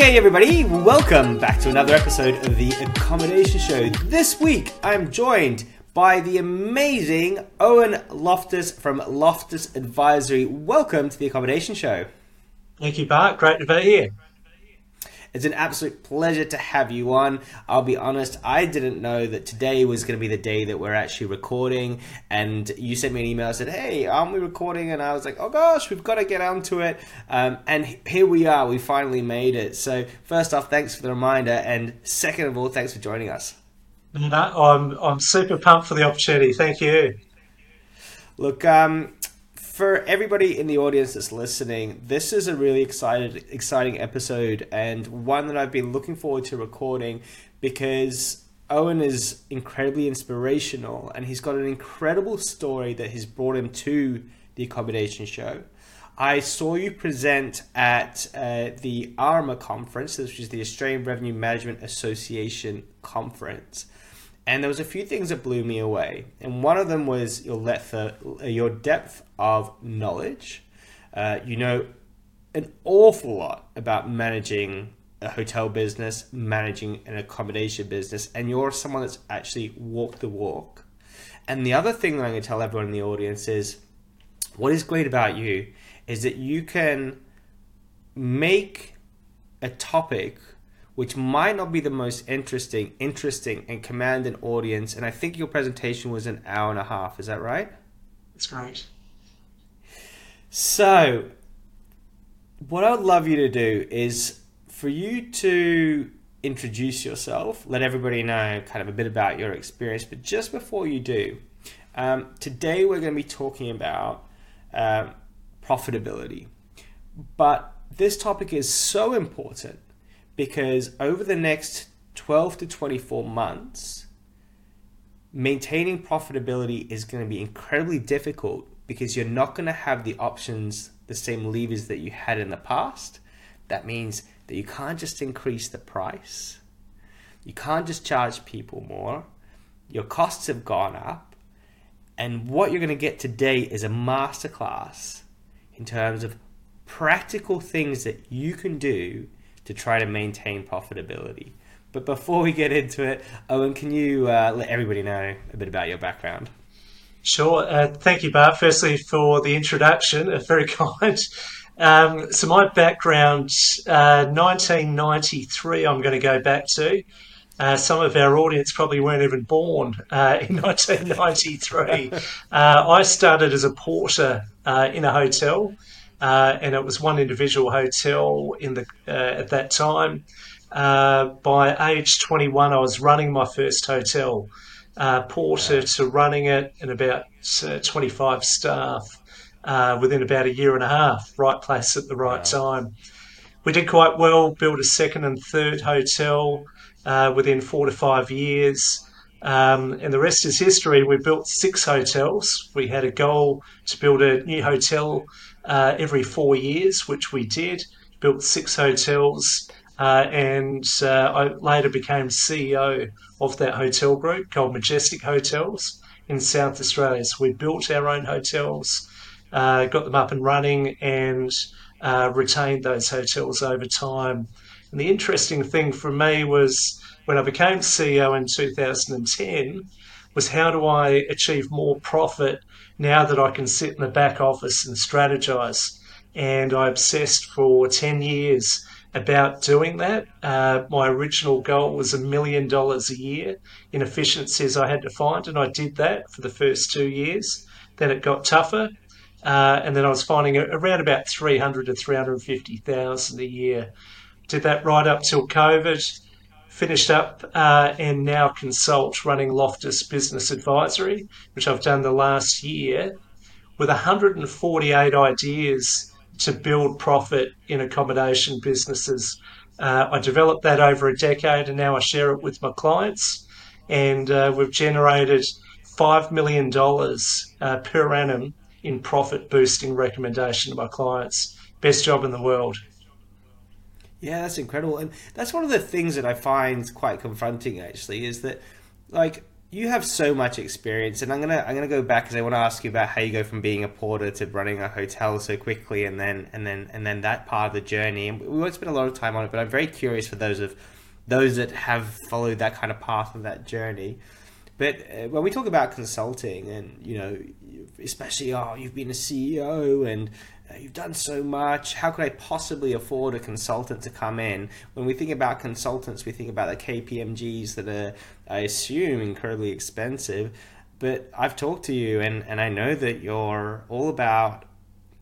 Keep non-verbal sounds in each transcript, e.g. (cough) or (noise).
Okay, everybody, welcome back to another episode of the Accommodation Show. This week, I'm joined by the amazing Eoin Loftus from Loftus Advisory. Welcome to the Accommodation Show. Thank you, Bart. Great to be here. It's an absolute pleasure to have you on. I'll be honest, I didn't know that today was going to be the day that we're actually recording. And you sent me an email, said, Hey, aren't we recording? And I was like, Oh gosh, we've got to get onto it. Um, and here we are, we finally made it. So, first off, thanks for the reminder. And second of all, thanks for joining us. No, I'm, I'm super pumped for the opportunity. Thank you. Look, um, for everybody in the audience that's listening, this is a really excited, exciting episode and one that I've been looking forward to recording because Eoin is incredibly inspirational and he's got an incredible story that has brought him to the accommodation show. I saw you present at uh, the ARMA conference, which is the Australian Revenue Management Association conference and there was a few things that blew me away. And one of them was your depth, your depth of knowledge. Uh, you know an awful lot about managing a hotel business, managing an accommodation business, and you're someone that's actually walked the walk. And the other thing that I'm going to tell everyone in the audience is what is great about you is that you can make a topic which might not be the most interesting, interesting and command an audience. And I think your presentation was an hour and a half. Is that right? That's right. So, what I would love you to do is for you to introduce yourself, let everybody know kind of a bit about your experience. But just before you do, um, today we're going to be talking about um, profitability. But this topic is so important because over the next 12 to 24 months, maintaining profitability is going to be incredibly difficult because you're not going to have the options, the same levers that you had in the past. That means that you can't just increase the price, you can't just charge people more, your costs have gone up. And what you're going to get today is a masterclass in terms of practical things that you can do to try to maintain profitability. But before we get into it, Eoin, can you uh, let everybody know a bit about your background? Sure. Uh, thank you, Bart. Firstly, for the introduction, uh, (laughs) very kind. Um, so, my background, 1993, uh, I'm going to go back to. Uh, some of our audience probably weren't even born uh, in (laughs) 1993. I started as a porter in a hotel uh, and it was one individual hotel in the uh, at that time. Uh, by age 21, I was running my first hotel, uh, porter to running it, and about uh, 25 staff uh, within about a year and a half. Right place at the right time. We did quite well. Built a second and third hotel within four to five years. Um, and the rest is history. We built six hotels. We had a goal to build a new hotel uh, every four years, which we did. Built six hotels, uh, and uh, I later became CEO of that hotel group called Majestic Hotels in South Australia. So we built our own hotels, uh, got them up and running, and uh, retained those hotels over time. And the interesting thing for me was when I became CEO in 2010 was how do I achieve more profit now that I can sit in the back office and strategize. And I obsessed for 10 years about doing that. Uh, my original goal was a million dollars a year in efficiencies I had to find, and I did that for the first two years. Then it got tougher, uh, and then I was finding around about 300 to 350,000 a year. Did that right up till COVID finished up uh, and now consult running Loftus Business Advisory, which I've done the last year, with 148 ideas to build profit in accommodation businesses. Uh, I developed that over a decade and now I share it with my clients. And uh, we've generated $5 million uh, per annum in profit boosting recommendation to my clients. Best job in the world. Yeah, that's incredible, and that's one of the things that I find quite confronting. Actually, is that like you have so much experience, and I'm gonna I'm gonna go back because I want to ask you about how you go from being a porter to running a hotel so quickly, and then and then and then that part of the journey. And we won't spend a lot of time on it, but I'm very curious for those of those that have followed that kind of path of that journey. But uh, when we talk about consulting, and you know, especially oh, you've been a CEO and you've done so much. How could I possibly afford a consultant to come in? When we think about consultants, we think about the KPMGs that are, I assume, incredibly expensive. But I've talked to you, and, and I know that you're all about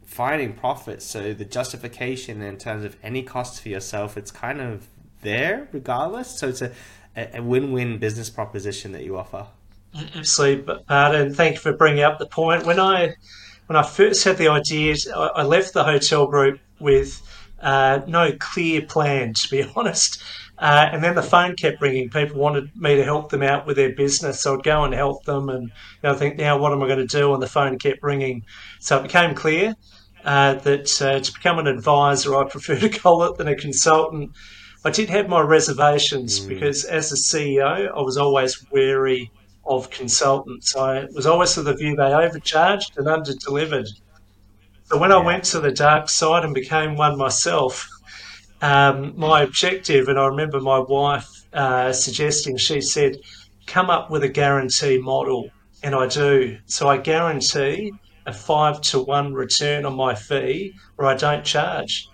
finding profits. So the justification in terms of any costs for yourself, it's kind of there regardless. So it's a, a win-win business proposition that you offer. Absolutely, but and thank you for bringing up the point. When I when I first had the ideas, I left the hotel group with uh, no clear plan, to be (laughs) honest. Uh, and then the phone kept ringing. People wanted me to help them out with their business, so I'd go and help them. And you know, I think, now what am I going to do? And the phone kept ringing, so it became clear uh, that uh, to become an advisor, I (laughs) prefer to call it than a consultant. I did have my reservations mm. because as a CEO, I was always wary of consultants. I was always of the view they overcharged and underdelivered. So when I went to the dark side and became one myself, um, my objective, and I remember my wife uh, suggesting, she said, come up with a guarantee model. And I do. So I guarantee a five to one return on my fee or I don't charge.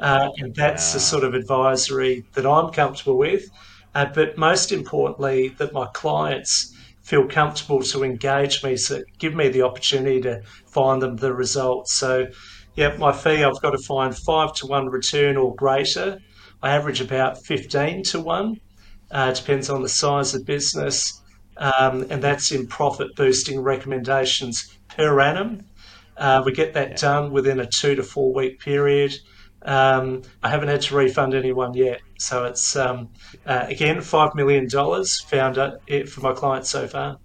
Uh, and that's the sort of advisory that I'm comfortable with. Uh, but most importantly, that my clients feel comfortable to engage me, so give me the opportunity to find them the results. So, yeah, my fee I've got to find five to one return or greater. I average about fifteen to one. Uh, depends on the size of business, um, and that's in profit boosting recommendations per annum. Uh, we get that done within a two to four week period. Um, I haven't had to refund anyone yet. So it's, um, uh, again, $5 million found it for my clients so far.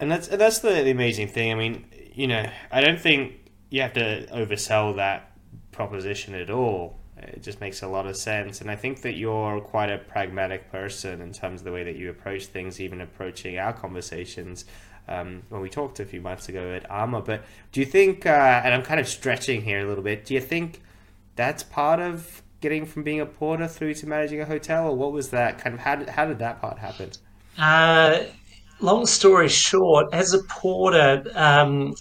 And that's, that's the, the amazing thing. I mean, you know, I don't think you have to oversell that proposition at all. It just makes a lot of sense. And I think that you're quite a pragmatic person in terms of the way that you approach things, even approaching our conversations. Um, when we talked a few months ago at ARMA. But do you think, uh, and I'm kind of stretching here a little bit, do you think that's part of getting from being a porter through to managing a hotel, or what was that kind of? How did how did that part happen? Uh, long story short, as a porter, um,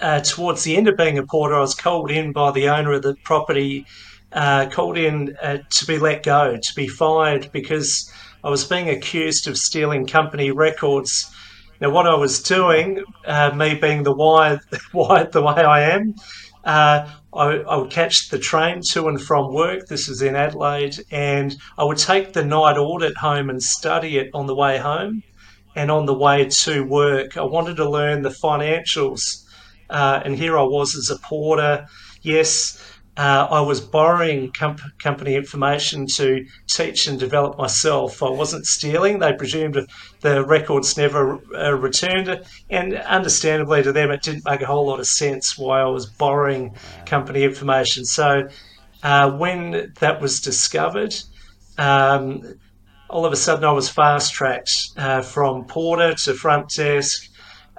uh, towards the end of being a porter, I was called in by the owner of the property, uh, called in uh, to be let go, to be fired because I was being accused of stealing company records. Now, what I was doing, uh, me being the wide, (laughs) wide the way I am, uh, I, I, would catch the train to and from work. This was in Adelaide, and I would take the night audit home and study it on the way home and on the way to work. I wanted to learn the financials, uh, and here I was as a porter. Yes, uh, I was borrowing comp- company information to teach and develop myself. I wasn't stealing. They presumed the records never uh, returned, and understandably to them, it didn't make a whole lot of sense why I was borrowing company information. So uh, when that was discovered, um, all of a sudden I was fast tracked uh, from porter to front desk.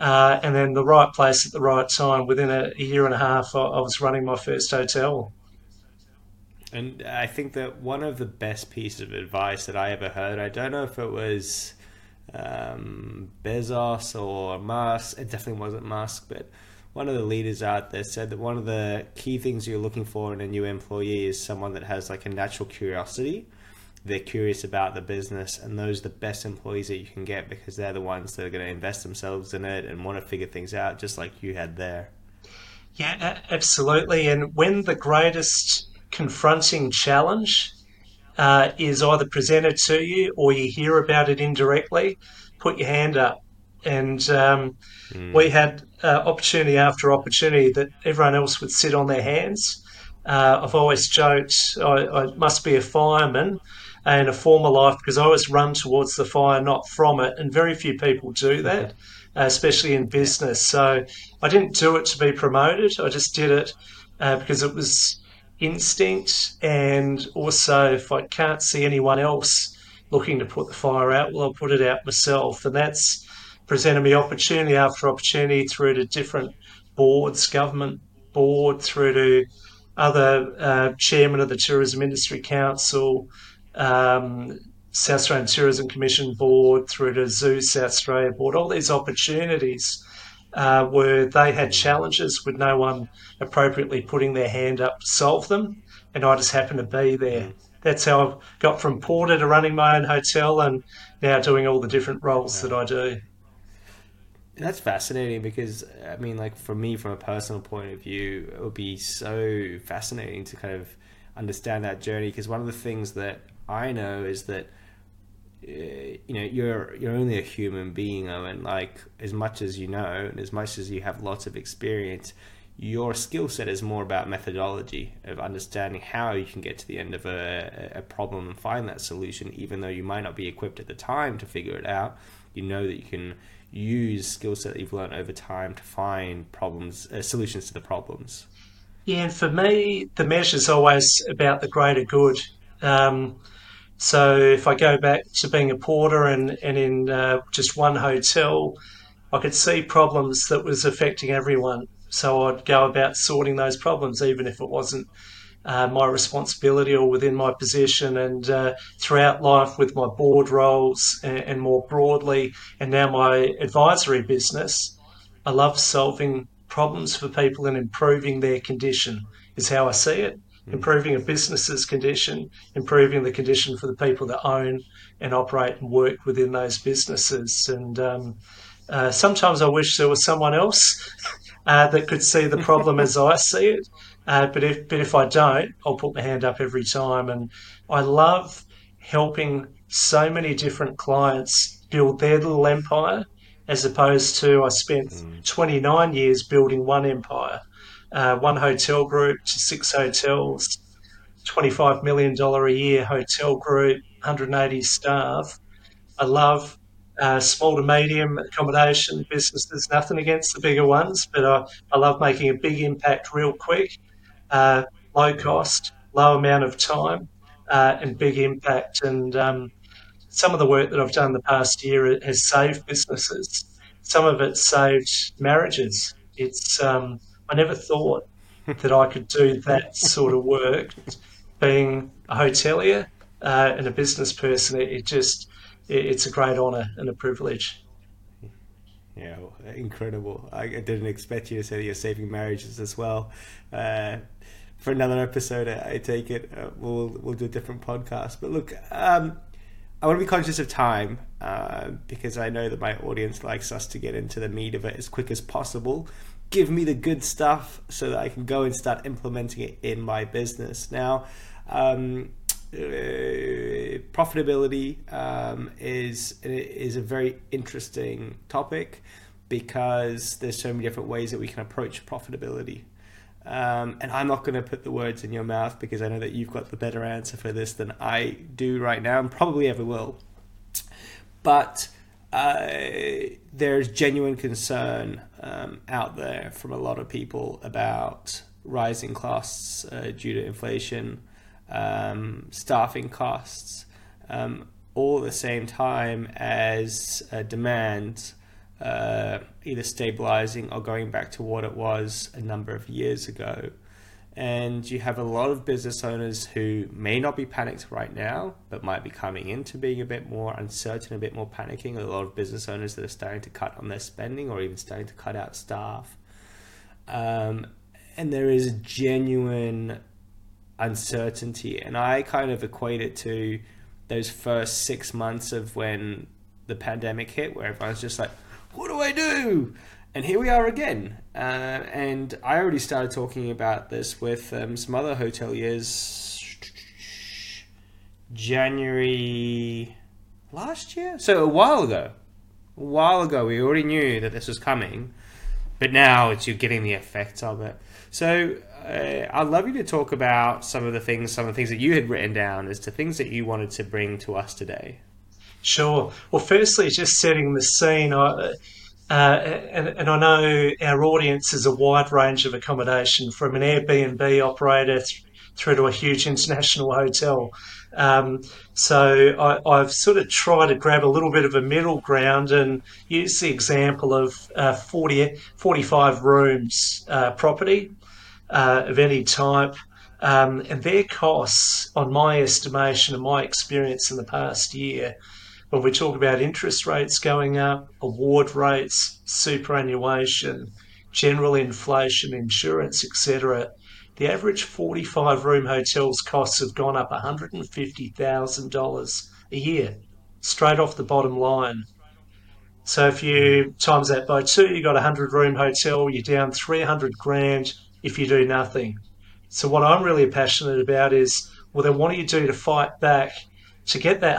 Uh, and then the right place at the right time. Within a, year and a half, I, I was running my first hotel. And I think that one of the best pieces of advice that I ever heard, I don't know if it was um, Bezos or Musk, it definitely wasn't Musk, but one of the leaders out there said that one of the key things you're looking for in a new employee is someone that has like a natural curiosity they're curious about the business, and those are the best employees that you can get because they're the ones that are going to invest themselves in it and want to figure things out, just like you had there. Yeah, absolutely. And when the greatest confronting challenge uh, is either presented to you or you hear about it indirectly, put your hand up. And um, mm. we had uh, opportunity after opportunity that everyone else would sit on their hands. Uh, I've always joked I, I must be a fireman and a former life because I always run towards the fire, not from it. And very few people do that, uh, especially in business. So I didn't do it to be promoted. I just did it uh, because it was instinct. And also, if I can't see anyone else looking to put the fire out, well, I'll put it out myself. And that's presented me opportunity after opportunity through to different boards, government board, through to other uh, chairman of the Tourism Industry Council, um, South Australian Tourism Commission Board, through to Zoo South Australia Board, all these opportunities uh, where they had challenges with no one appropriately putting their hand up to solve them, and I just happened to be there. That's how I got from porter to running my own hotel and now doing all the different roles that I do. That's fascinating because I mean, like for me, from a personal point of view, it would be so fascinating to kind of understand that journey. Because one of the things that I know is that uh, you know you're you're only a human being, and like as much as you know, and as much as you have lots of experience, your skill set is more about methodology of understanding how you can get to the end of a, a problem and find that solution, even though you might not be equipped at the time to figure it out. You know that you can use skill set that you've learned over time to find problems, uh, solutions to the problems. Yeah, and for me, the measure is always about the greater good. Um, so if I go back to being a porter and, and in uh, just one hotel, I could see problems that was affecting everyone. So I'd go about sorting those problems, even if it wasn't uh, my responsibility or within my position. And uh, throughout life, with my board roles and, and, more broadly, and now my advisory business, I love solving problems for people and improving their condition, is how I see it. Mm. Improving a business's condition, improving the condition for the people that own and operate and work within those businesses. And um, uh, sometimes I wish there was someone else (laughs) uh, that could see the problem as I see it. Uh, but if but if I don't, I'll put my hand up every time. And I love helping so many different clients build their little empire, as opposed to I spent mm. 29 years building one empire, uh, one hotel group to six hotels, 25 million dollar a year hotel group, 180 staff. I love uh, small to medium accommodation businesses. Nothing against the bigger ones, but I, I love making a big impact real quick uh, low cost, low amount of time, uh, and big impact. And um, some of the work that I've done the past year has saved businesses. Some of it saved marriages. It's um, I never thought that I could do that sort of work. Being a hotelier uh, and a business person, it, it just it, it's a great honour and a privilege. Yeah, incredible. I, didn't expect you to say that you're saving marriages as well. Uh, for another episode, I take it. Uh, we'll we'll do a different podcast. But look, um, I want to be conscious of time uh, because I know that my audience likes us to get into the meat of it as quick as possible. Give me the good stuff so that I can go and start implementing it in my business. Now, um, uh, profitability um, is is a very interesting topic because there's so many different ways that we can approach profitability. Um, and I'm not going to put the words in your mouth because I know that you've got the better answer for this than I do right now, and probably ever will. But uh, there's genuine concern um, out there from a lot of people about rising costs uh, due to inflation um, staffing costs, um, all at the same time as uh, demand uh, either stabilizing or going back to what it was a number of years ago. And you have a lot of business owners who may not be panicked right now, but might be coming into being a bit more uncertain, a bit more panicking. A lot of business owners that are starting to cut on their spending or even starting to cut out staff. Um, and there is genuine uncertainty. And I kind of equate it to those first six months of when the pandemic hit, where everyone's just like, what do I do? And here we are again. Uh, and I already started talking about this with um, some other hoteliers January last year. So a while ago. A while ago, we already knew that this was coming, but now it's you're getting the effects of it. So uh, I'd love you to talk about some of the things, some of the things that you had written down as to things that you wanted to bring to us today. Sure. Well, firstly, just setting the scene. I, uh, and, and, I know our audience is a wide range of accommodation from an Airbnb operator th- through to a huge international hotel. Um, so I, have sort of tried to grab a little bit of a middle ground and use the example of uh, 40, 45 rooms uh, property uh, of any type. Um, and their costs, on my estimation and my experience in the past year, when we talk about interest rates going up, award rates, superannuation, general inflation, insurance, etc., the average 45 room hotel's costs have gone up $150,000 a year, straight off the bottom line. So if you times that by two, you've got a 100 room hotel, you're down 300 grand if you do nothing. So what I'm really passionate about is, well, then what do you do to fight back to get that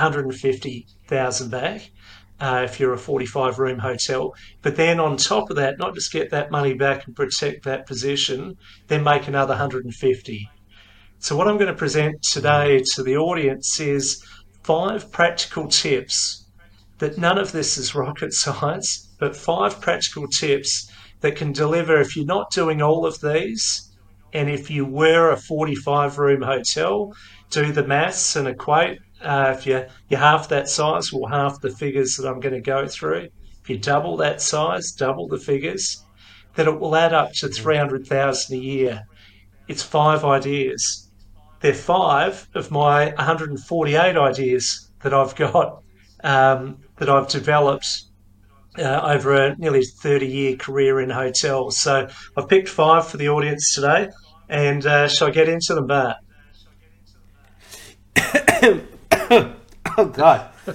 150,000 back? Uh, if you're a 45 room hotel. But then on top of that, not just get that money back and protect that position, then make another 150. So, what I'm going to present today to the audience is five practical tips that none of this is rocket (laughs) science, but five practical tips that can deliver if you're not doing all of these. And if you were a 45 room hotel, do the maths and equate uh, if you, you're half that size, well, half the figures that I'm going to go through. If you double that size, double the figures, then it will add up to 300,000 a year. It's five ideas. They're five of my 148 ideas that I've got um, that I've developed uh, over a nearly 30 year career in hotels. So I've picked five for the audience today. And uh, shall I get into them, Bart? (coughs) (coughs) (laughs) oh God! I'm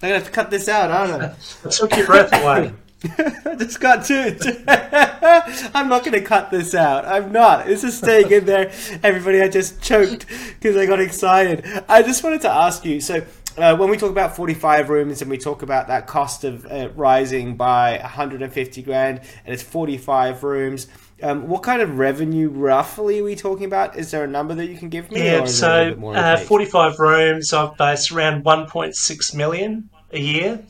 gonna have to cut this out, aren't I? I took your breath away. (laughs) I just got to. (laughs) I'm not going to cut this out. I'm not. This is staying in there. Everybody, I just choked because I got excited. I just wanted to ask you. So, uh, when we talk about 45 rooms and we talk about that cost of uh, rising by 150 grand, and it's 45 rooms um, what kind of revenue roughly are we talking about? Is there a number that you can give me? Yeah, so uh, 45 rooms, I've based around 1.6 million a year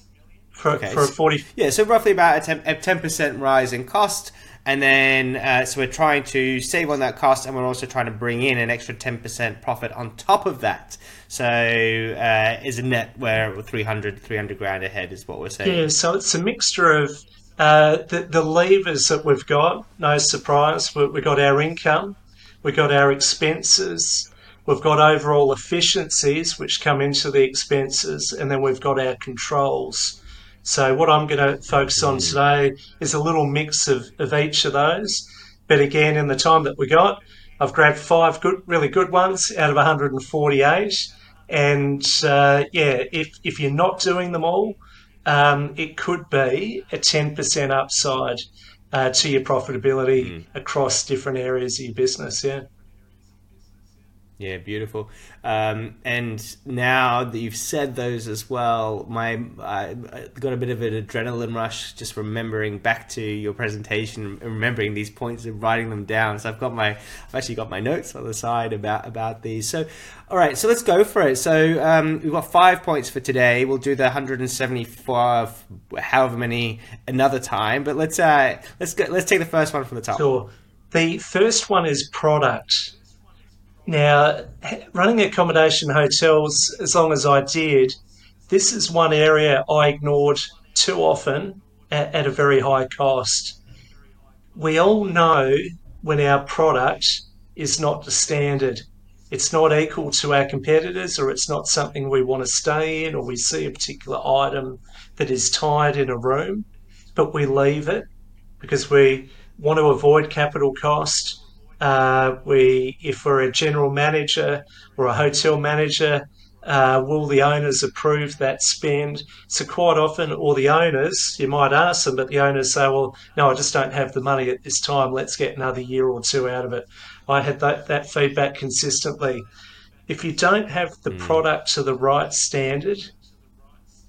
for, okay. for a 40. Yeah, so roughly about a 10% rise in cost. And then, uh, so we're trying to save on that cost, and we're also trying to bring in an extra 10% profit on top of that. So, uh, is a net where 300, 300 grand ahead is what we're saying. Yeah, so it's a mixture of uh, the, the levers that we've got, no surprise, we, we've got our income, we've got our expenses, we've got overall efficiencies which come into the expenses, and then we've got our controls. So, what I'm going to focus on today is a little mix of, of each of those. But again, in the time that we got, I've grabbed five good, really good ones out of 148. And uh, yeah, if, if you're not doing them all, um, it could be a 10% upside uh, to your profitability mm. across different areas of your business. Yeah. Yeah, beautiful. Um, and now that you've said those as well, my I got a bit of an adrenaline rush just remembering back to your presentation, and remembering these points and writing them down. So I've got my I've actually got my notes on the side about about these. So all right, so let's go for it. So um, we've got five points for today. We'll do the 175, however many, another time. But let's uh, let's go, let's take the first one from the top. Sure. The first one is product. Now, running accommodation hotels, as long as I did, this is one area I ignored too often at, at a very high cost. We all know when our product is not the standard. It's not equal to our competitors, or it's not something we want to stay in, or we see a particular item that is tied in a room, but we leave it because we want to avoid capital cost uh, we, if we're a general manager or a hotel manager, uh, will the owners approve that spend? So quite often, or the owners, you might ask them, but the owners say, "Well, no, I just don't have the money at this time. Let's get another year or two out of it." I had that, that feedback consistently. If you don't have the mm. product to the right standard,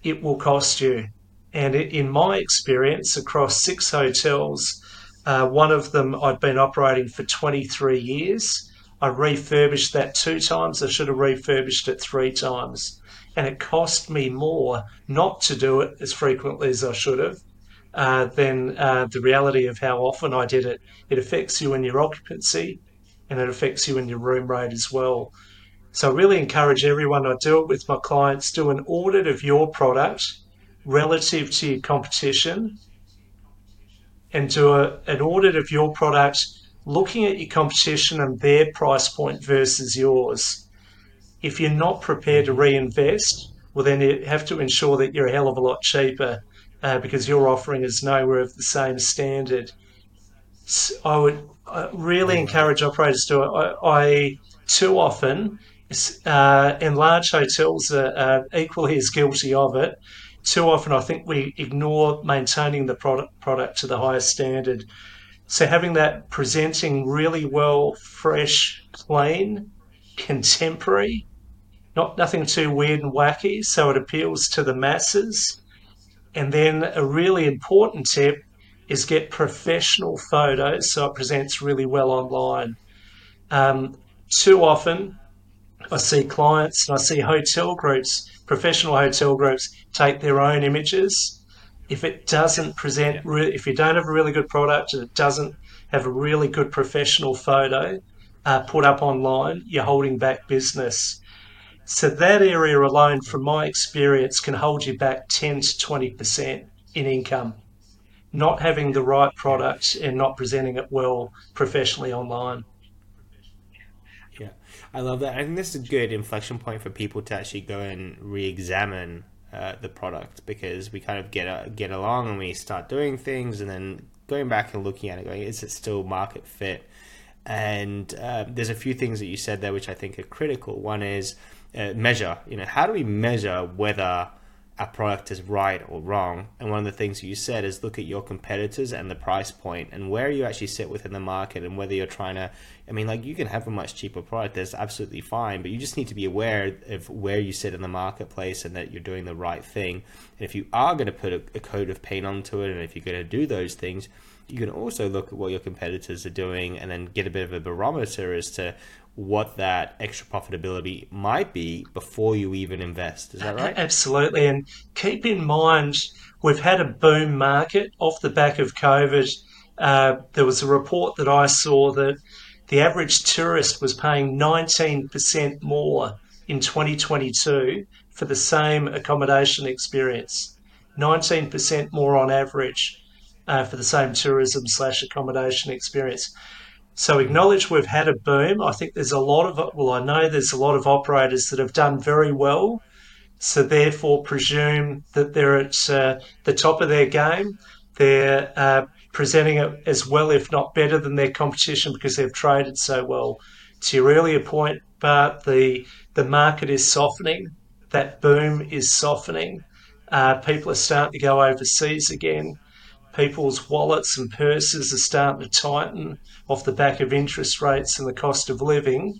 it will cost you. And in my experience, across six hotels, uh, one of them I'd been operating for 23 years. I refurbished that two times. I should have refurbished it three times. And it cost me more not to do it as frequently as I should have uh, than uh, the reality of how often I did it. It affects you in your occupancy and it affects you in your room rate as well. So I really encourage everyone, I do it with my clients, do an audit of your product relative to your competition and do a, an audit of your product looking at your competition and their price point versus yours. If you're not prepared to reinvest, well, then you have to ensure that you're a hell of a lot cheaper uh, because your offering is nowhere of the same standard. So I would uh, really encourage operators to. I, I too often, uh, and large hotels are, are equally as guilty of it. Too often, I think we ignore maintaining the product product to the highest standard. So having that presenting really well, fresh, clean, contemporary, not nothing too weird and wacky, so it appeals to the masses. And then a really important tip is get professional photos so it presents really well online. Um, too often, I see clients and I see hotel groups, professional hotel groups, take their own images. If it doesn't present, re- if you don't have a really good product and it doesn't have a really good professional photo uh, put up online, you're holding back business. So that area alone, from my experience, can hold you back 10 to 20% in income. Not having the right product and not presenting it well professionally online. I love that. I think this is a good inflection point for people to actually go and re-examine uh, the product because we kind of get uh, get along and we start doing things, and then going back and looking at it, going, is it still market fit? And uh, there's a few things that you said there which I think are critical. One is uh, measure. You know, how do we measure whether a product is right or wrong. And one of the things you said is look at your competitors and the price point and where you actually sit within the market and whether you're trying to. I mean, like you can have a much cheaper product that's absolutely fine, but you just need to be aware of where you sit in the marketplace and that you're doing the right thing. And if you are going to put a, a coat of paint onto it, and if you're going to do those things, you can also look at what your competitors are doing and then get a bit of a barometer as to what that extra profitability might be before you even invest. Is that right? Absolutely. And keep in mind, we've had a boom market off the back of COVID. Uh, there was a report that I saw that the average tourist was paying 19% more in 2022 for the same accommodation experience. 19% more on average uh, for the same tourism slash accommodation experience. So acknowledge we've had a boom. I think there's a lot of well, I know there's a lot of operators that have done very well. So therefore, presume that they're at uh, the top of their game. They're uh, presenting it as well, if not better, than their competition because they've traded so well. To your earlier point, but the the market is softening. That boom is softening. Uh, people are starting to go overseas again people's wallets and purses are starting to tighten off the back of interest rates and the cost of living.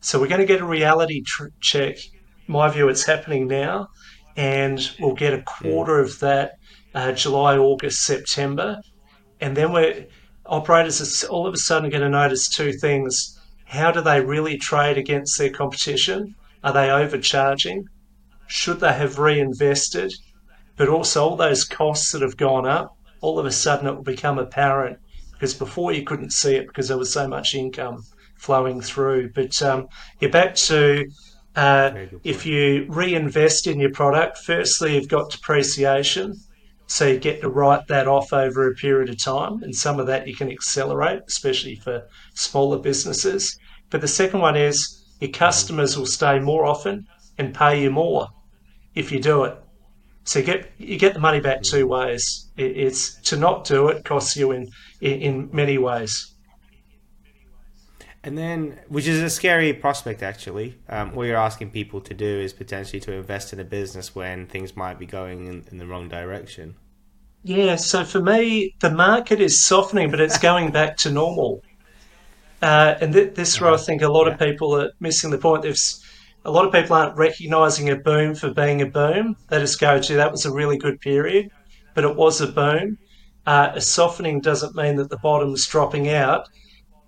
So we're going to get a reality tr- check. My view, it's happening now, and we'll get a quarter of that uh, July, August, September, and then we're operators are all of a sudden going to notice two things: how do they really trade against their competition? Are they overcharging? Should they have reinvested? But also all those costs that have gone up all of a sudden it will become apparent because before you couldn't see it because there was so much income flowing through. But um, you're back to uh, if you reinvest in your product, firstly, you've got depreciation. So you get to write that off over a period of time, and some of that you can accelerate, especially for smaller businesses. But the second one is your customers will stay more often and pay you more if you do it. So you get you get the money back two ways. it's to not do it costs you in, in, in many ways. And then, which is a scary prospect, actually. Um, what you're asking people to do is potentially to invest in a business when things might be going in, in the wrong direction. Yeah, so for me, the market is softening, but it's going (laughs) back to normal. Uh, and th- this is where I think a lot yeah. of people are missing the point. They've a lot of people aren't recognising a boom for being a boom. They just go, gee, that was a really good period, but it was a boom. Uh, a softening doesn't mean that the bottom's dropping out.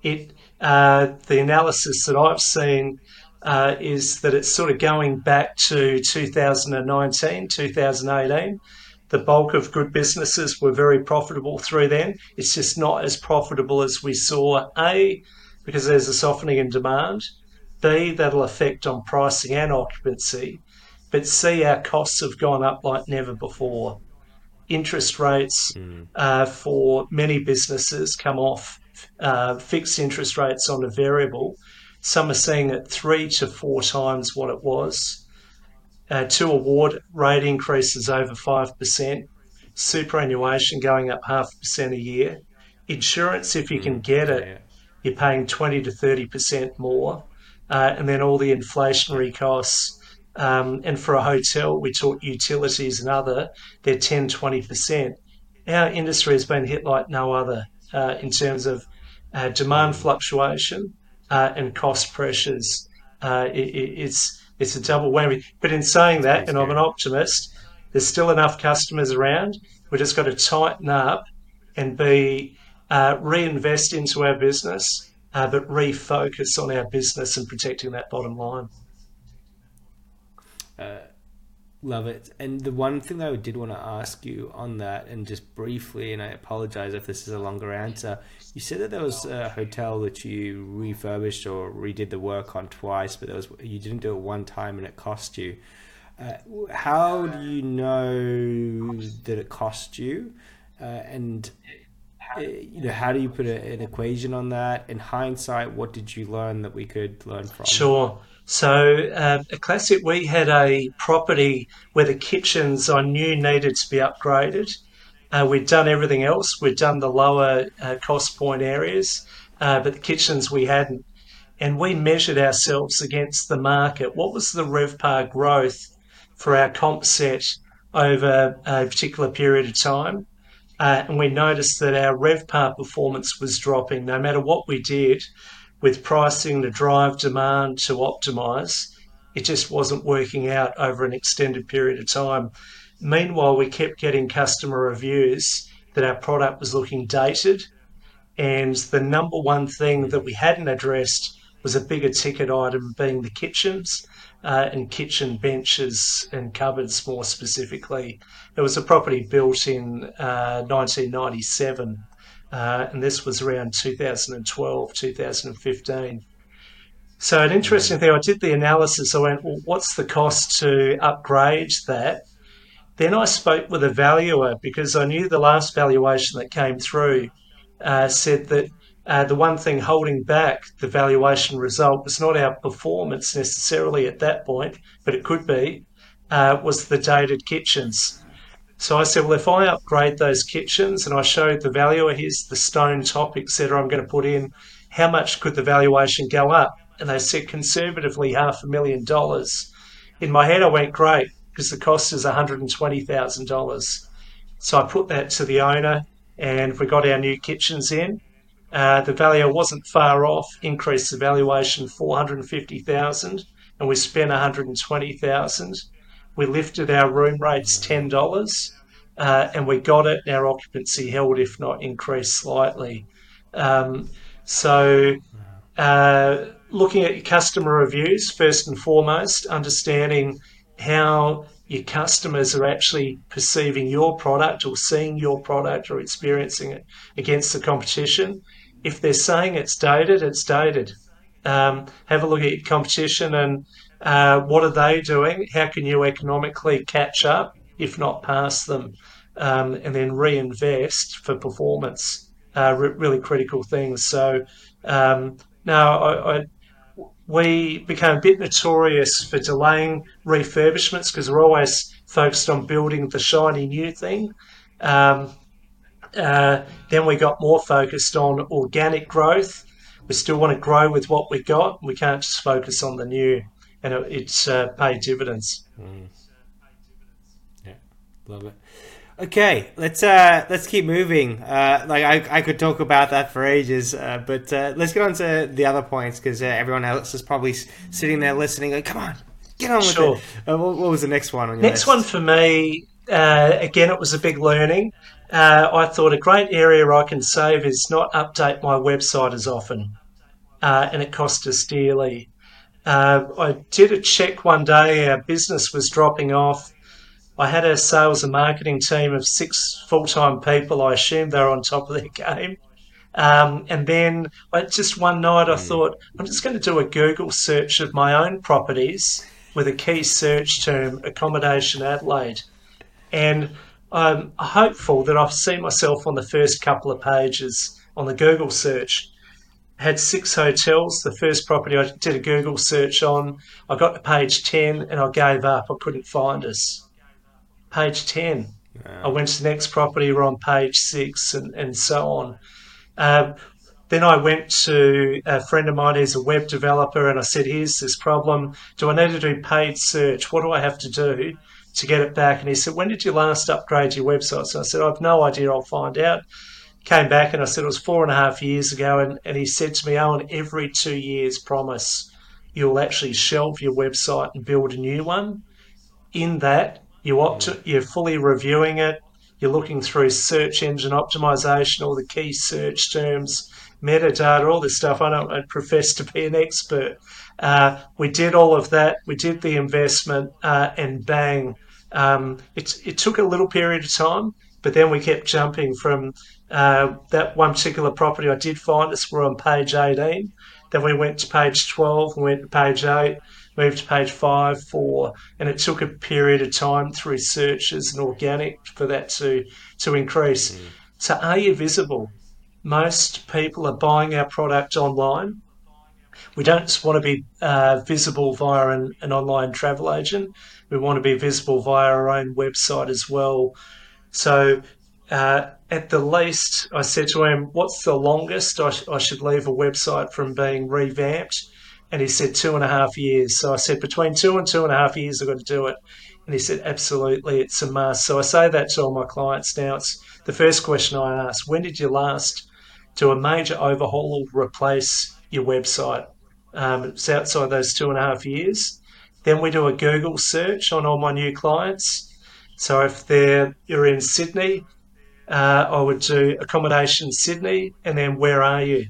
It uh, the analysis that I've seen uh, is that it's sort of going back to 2019, 2018. The bulk of good businesses were very profitable through then. It's just not as profitable as we saw. A because there's a softening in demand, B, that'll affect on pricing and occupancy, but C, our costs have gone up like never before. Interest rates mm. uh, for many businesses come off uh, fixed interest rates on a variable. Some are seeing it three to four times what it was. Uh, two award rate increases over 5%, superannuation going up half a percent a year. Insurance, if you can mm. get it, you're paying 20 to 30% more. Uh, and then all the inflationary costs. Um, and for a hotel, we talk utilities and other, they're 10, 20%. Our industry has been hit like no other uh, in terms of uh, demand fluctuation uh, and cost pressures. Uh, it, it's it's a double whammy. But in saying that, and I'm an optimist, there's still enough customers around. We just got to tighten up and be uh, reinvest into our business, uh, but refocus on our business and protecting that bottom line. Uh, love it. And the one thing that I did want to ask you on that, and just briefly, and I apologize if this is a longer answer, you said that there was a hotel that you refurbished or redid the work on twice, but there was you didn't do it one time and it cost you. Uh, how do you know that it cost you? Uh, and you know, how do you put a, an equation on that? In hindsight, what did you learn that we could learn from? Sure. So, uh, a classic, we had a property where the kitchens I knew needed to be upgraded. Uh, we'd done everything else. We'd done the lower uh, cost point areas, uh, but the kitchens we hadn't. And we measured ourselves against the market. What was the RevPAR growth for our comp set over a particular period of time? Uh, and we noticed that our RevPAR performance was dropping no matter what we did with pricing to drive demand to optimize. It just wasn't working out over an extended period of time. Meanwhile, we kept getting customer reviews that our product was looking dated. And the number one thing that we hadn't addressed was a bigger ticket item being the kitchens uh, and kitchen benches and cupboards more specifically. It was a property built in uh, 1997, uh, and this was around 2012, 2015. So, an interesting thing, I did the analysis. I went, well, what's the cost to upgrade that? Then I spoke with a valuer because I knew the last valuation that came through uh, said that uh, the one thing holding back the valuation result was not our performance necessarily at that point, but it could be, uh, was the dated kitchens. So I said, well, if I upgrade those kitchens and I showed the valuer, here's the stone top, etc., I'm going to put in, how much could the valuation go up? And they said conservatively half a million dollars. In my head, I went, great, because the cost is $120,000. So I put that to the owner and we got our new kitchens in. Uh, the valuer wasn't far off, increased the valuation 450,000 and we spent 120,000. We lifted our room rates $10 uh, and we got it. Our occupancy held, if not increased slightly. Um, so, uh, looking at your customer reviews first and foremost, understanding how your customers are actually perceiving your product or seeing your product or experiencing it against the competition. If they're saying it's dated, it's dated. Um, have a look at your competition and uh, what are they doing? How can you economically catch up, if not pass them, um, and then reinvest for performance? Uh, re- really critical things. So, um, now I, I we became a bit notorious for delaying refurbishments because we're always focused on building the shiny new thing. Um, uh, then we got more focused on organic growth. We still want to grow with what we got. We can't just focus on the new, and it, it's uh, paid dividends. Mm. Yeah, love it. Okay, let's uh, let's keep moving. Uh, like I, I could talk about that for ages, uh, but uh, let's get on to the other points because uh, everyone else is probably sitting there listening. Like, come on, get on with sure. it. Uh, what, what, was the next one on your next list? one for me? again, it was a big learning. I thought a great area I can save is not update my website as often, and it cost us dearly. I did a check one day. Our business was dropping off I had a sales and marketing team of six full time people. I assumed they were on top of their (laughs) game. Um, and then just one night, I mm. thought, I'm just going to do a Google search of my own properties with a key search term, accommodation Adelaide. And I'm hopeful that I've seen myself on the first couple of pages on the Google search. had six hotels. The first property I did a Google search on, I got to page 10 and I gave up. I couldn't find us. Page 10. I went to the next property, we're on page six, and, and so on. Um, then I went to a friend of mine who's a web developer and I said, Here's this problem. Do I need to do paid search? What do I have to do to get it back? And he said, When did you last upgrade your website? So I said, I've no idea. I'll find out. Came back and I said, It was four and a half years ago. And, and he said to me, oh, Eoin, every two years, promise you'll actually shelve your website and build a new one. In that, you opt- mm. you're fully reviewing it. You're looking through search engine optimization, all the key search terms metadata, all this stuff. I don't I profess to be an expert. Uh, we did all of that. We did the investment, uh, and bang, um, it, it took a little period of time, but then we kept jumping from uh, that one particular property I did find us. We're on page 18. Then we went to page 12, we went to page 8, moved to page 5, 4, and it took a period of time through searches and organic for that to, to increase. Mm. So, are you visible? most people are buying our product online. We don't want to be uh, visible via an, an, online travel agent. We want to be visible via our own website as well. So, uh, at the least, I said to him, What's the longest I, sh- I should leave a website from being revamped? And he said, Two and a half years. So I said, Between two and two and a half years, I've got to do it. And he said, Absolutely, it's a must. So I say that to all my clients now. It's the first question I ask When did you last? do a major overhaul or replace your website. Um, it's outside those two and a half years. Then we do a Google search on all my new clients. So if they're you're in Sydney, uh, I would do accommodation Sydney, and then where are you?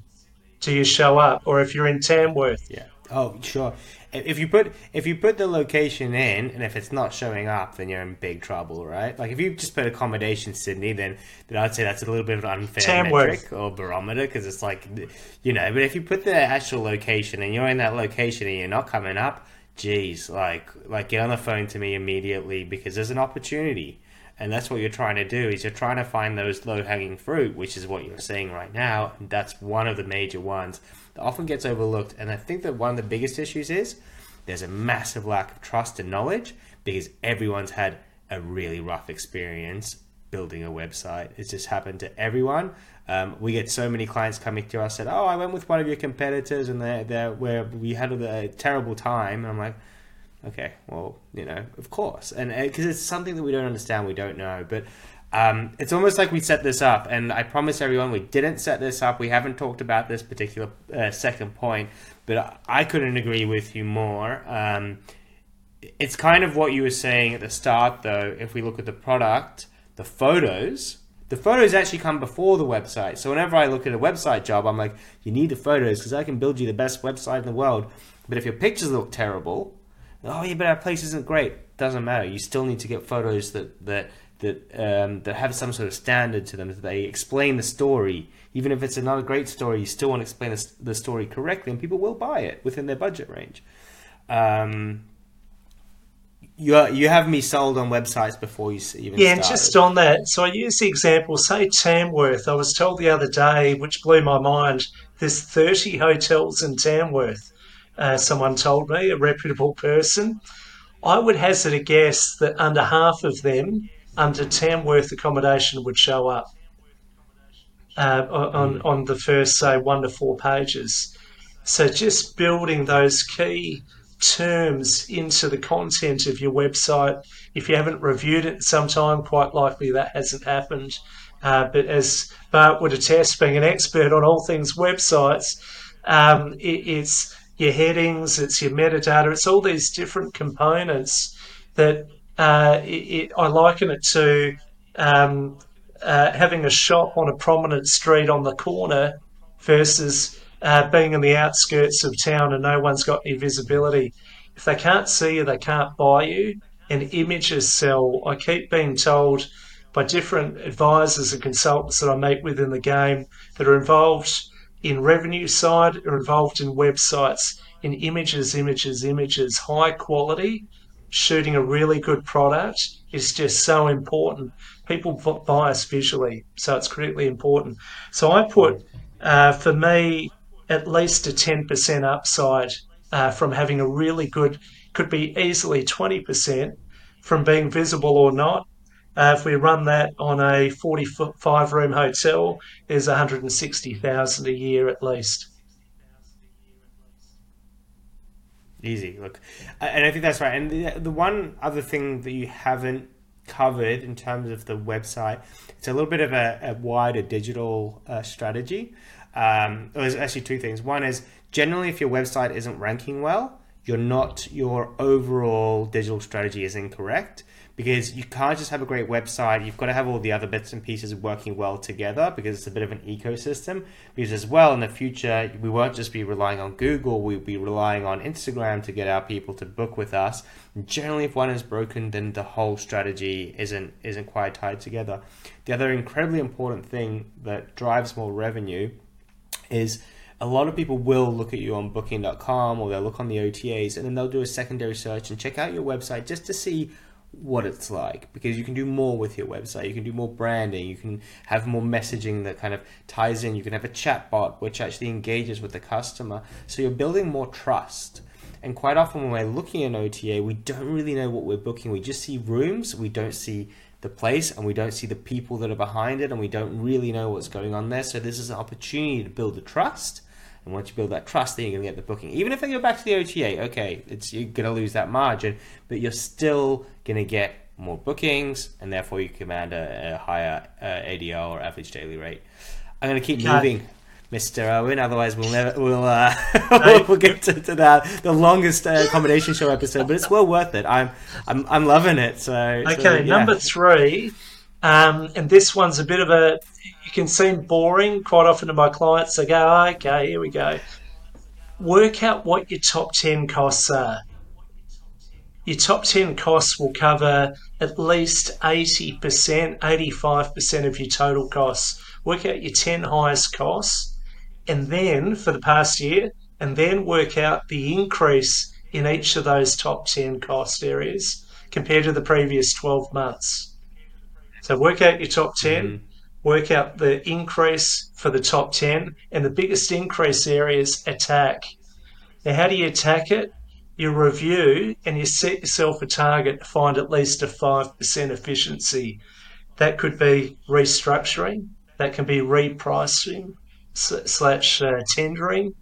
Do you show up? Or if you're in Tamworth, yeah. Oh, sure if you put if you put the location in and if it's not showing up then you're in big trouble right? Like if you just put accommodation sydney then then i'd say that's a little bit of an unfair Tamworth. metric or barometer because it's like you know but if you put the actual location and you're in that location and you're not coming up geez like like get on the phone to me immediately because there's an opportunity. And that's what you're trying to do is you're trying to find those low hanging fruit which is what you're seeing right now. And that's one of the major ones that often gets overlooked. And I think that one of the biggest issues is there's a massive lack of trust and knowledge because everyone's had a really rough experience building a website. It's just happened to everyone. Um, we get so many clients coming to us said, "Oh, I went with one of your competitors, and they they where we had a terrible time." And I'm like, "Okay, well, you know, of course," and because it's something that we don't understand, we don't know, but um, it's almost like we set this up, and I promise everyone we didn't set this up. We haven't talked about this particular uh, second point, but I couldn't agree with you more. Um, it's kind of what you were saying at the start, though. If we look at the product, the photos, the photos actually come before the website. So whenever I look at a website job, I'm like, you need the photos because I can build you the best website in the world. But if your pictures look terrible, oh yeah, but our place isn't great. Doesn't matter. You still need to get photos that that that um, that have some sort of standard to them. That they explain the story, even if it's not a great story, you still want to explain the, the story correctly, and people will buy it within their budget range. Um, you you have me sold on websites before you even yeah, and just on that, so I use the example. Say Tamworth. I was told the other day, which blew my mind. There's 30 hotels in Tamworth. Uh, someone told me, a reputable person. I would hazard a guess that under half of them under Tamworth accommodation would show up uh, on, mm. on the first, say, one to four pages. So just building those key terms into the content of your website. If you haven't reviewed it sometime, quite likely that hasn't happened. Uh, but as Bart would attest, being an expert on all things websites, um, it, it's your headings, it's your metadata, it's all these different components that uh, it, it, I liken it to um, uh, having a shop on a prominent street on the corner versus uh, being in the outskirts of town and no one's got any visibility. If they can't see you, they can't buy you. And images sell. I keep being told by different advisors and consultants that I meet with in the game that are involved in revenue side, are involved in websites, in images, images, images, high quality. Shooting a really good product is just so important. People buy us visually, so it's critically important. So I put, uh, for me, at least a 10% upside uh, from having a really good, could be easily 20% from being visible or not. Uh, if we run that on a 45 room hotel, there's 160,000 a year at least. Easy, look, and I think that's right. And the, the one other thing that you haven't covered in terms of the website, it's a little bit of a, a wider digital uh, strategy. Um, there's actually two things. One is generally, if your website isn't ranking well, you're not your overall digital strategy is incorrect because you can't just have a great website. You've got to have all the other bits and pieces working well together because it's a bit of an ecosystem. Because as well in the future, we won't just be relying on Google. We'll be relying on Instagram to get our people to book with us. And generally, if one is broken, then the whole strategy isn't isn't quite tied together. The other incredibly important thing that drives more revenue is a lot of people will look at you on booking.com or they'll look on the OTAs and then they'll do a secondary search and check out your website just to see what it's like because you can do more with your website. You can do more branding. You can have more messaging that kind of ties in. You can have a chat bot which actually engages with the customer. So you're building more trust. And quite often when we're looking at OTA, we don't really know what we're booking. We just see rooms. We don't see the place and we don't see the people that are behind it and we don't really know what's going on there. So this is an opportunity to build the trust. And once you build that trust, then you're going to get the booking. Even if they go back to the OTA, okay, it's you're going to lose that margin, but you're still going to get more bookings, and therefore you command a, a higher uh, ADR or average daily rate. I'm going to keep yeah. moving. Mr. Eoin. Otherwise, we'll never we'll uh, (laughs) we'll get to, to that the longest uh, accommodation show episode, but it's well worth it. I'm I'm I'm loving it. So okay, so, yeah. number three, um, and this one's a bit of a you can seem boring quite often to my clients. They go, oh, okay, here we go. Work out what your top ten costs are. Your top 10 costs will cover at least 80%, 85% of your total costs. Work out your 10 highest costs and then for the past year, and then work out the increase in each of those top 10 cost areas compared to the previous 12 months. So work out your top 10, mm-hmm. work out the increase for the top 10, and the biggest increase areas attack. Now, how do you attack it? You review and you set yourself a target to find at least a 5% efficiency. That could be restructuring, that can be repricing, slash uh, tendering.